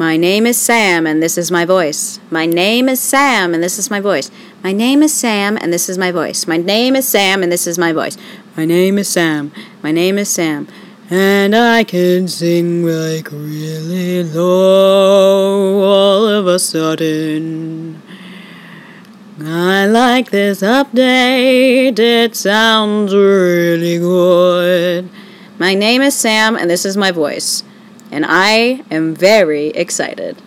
My name is Sam, and this is my voice. My name is Sam, and this is my voice. My name is Sam, and this is my voice. My name is Sam, and this is my voice. My name is Sam. My name is Sam. And I can sing like really low all of a sudden. I like this update. It sounds really good. My name is Sam, and this is my voice. And I am very excited.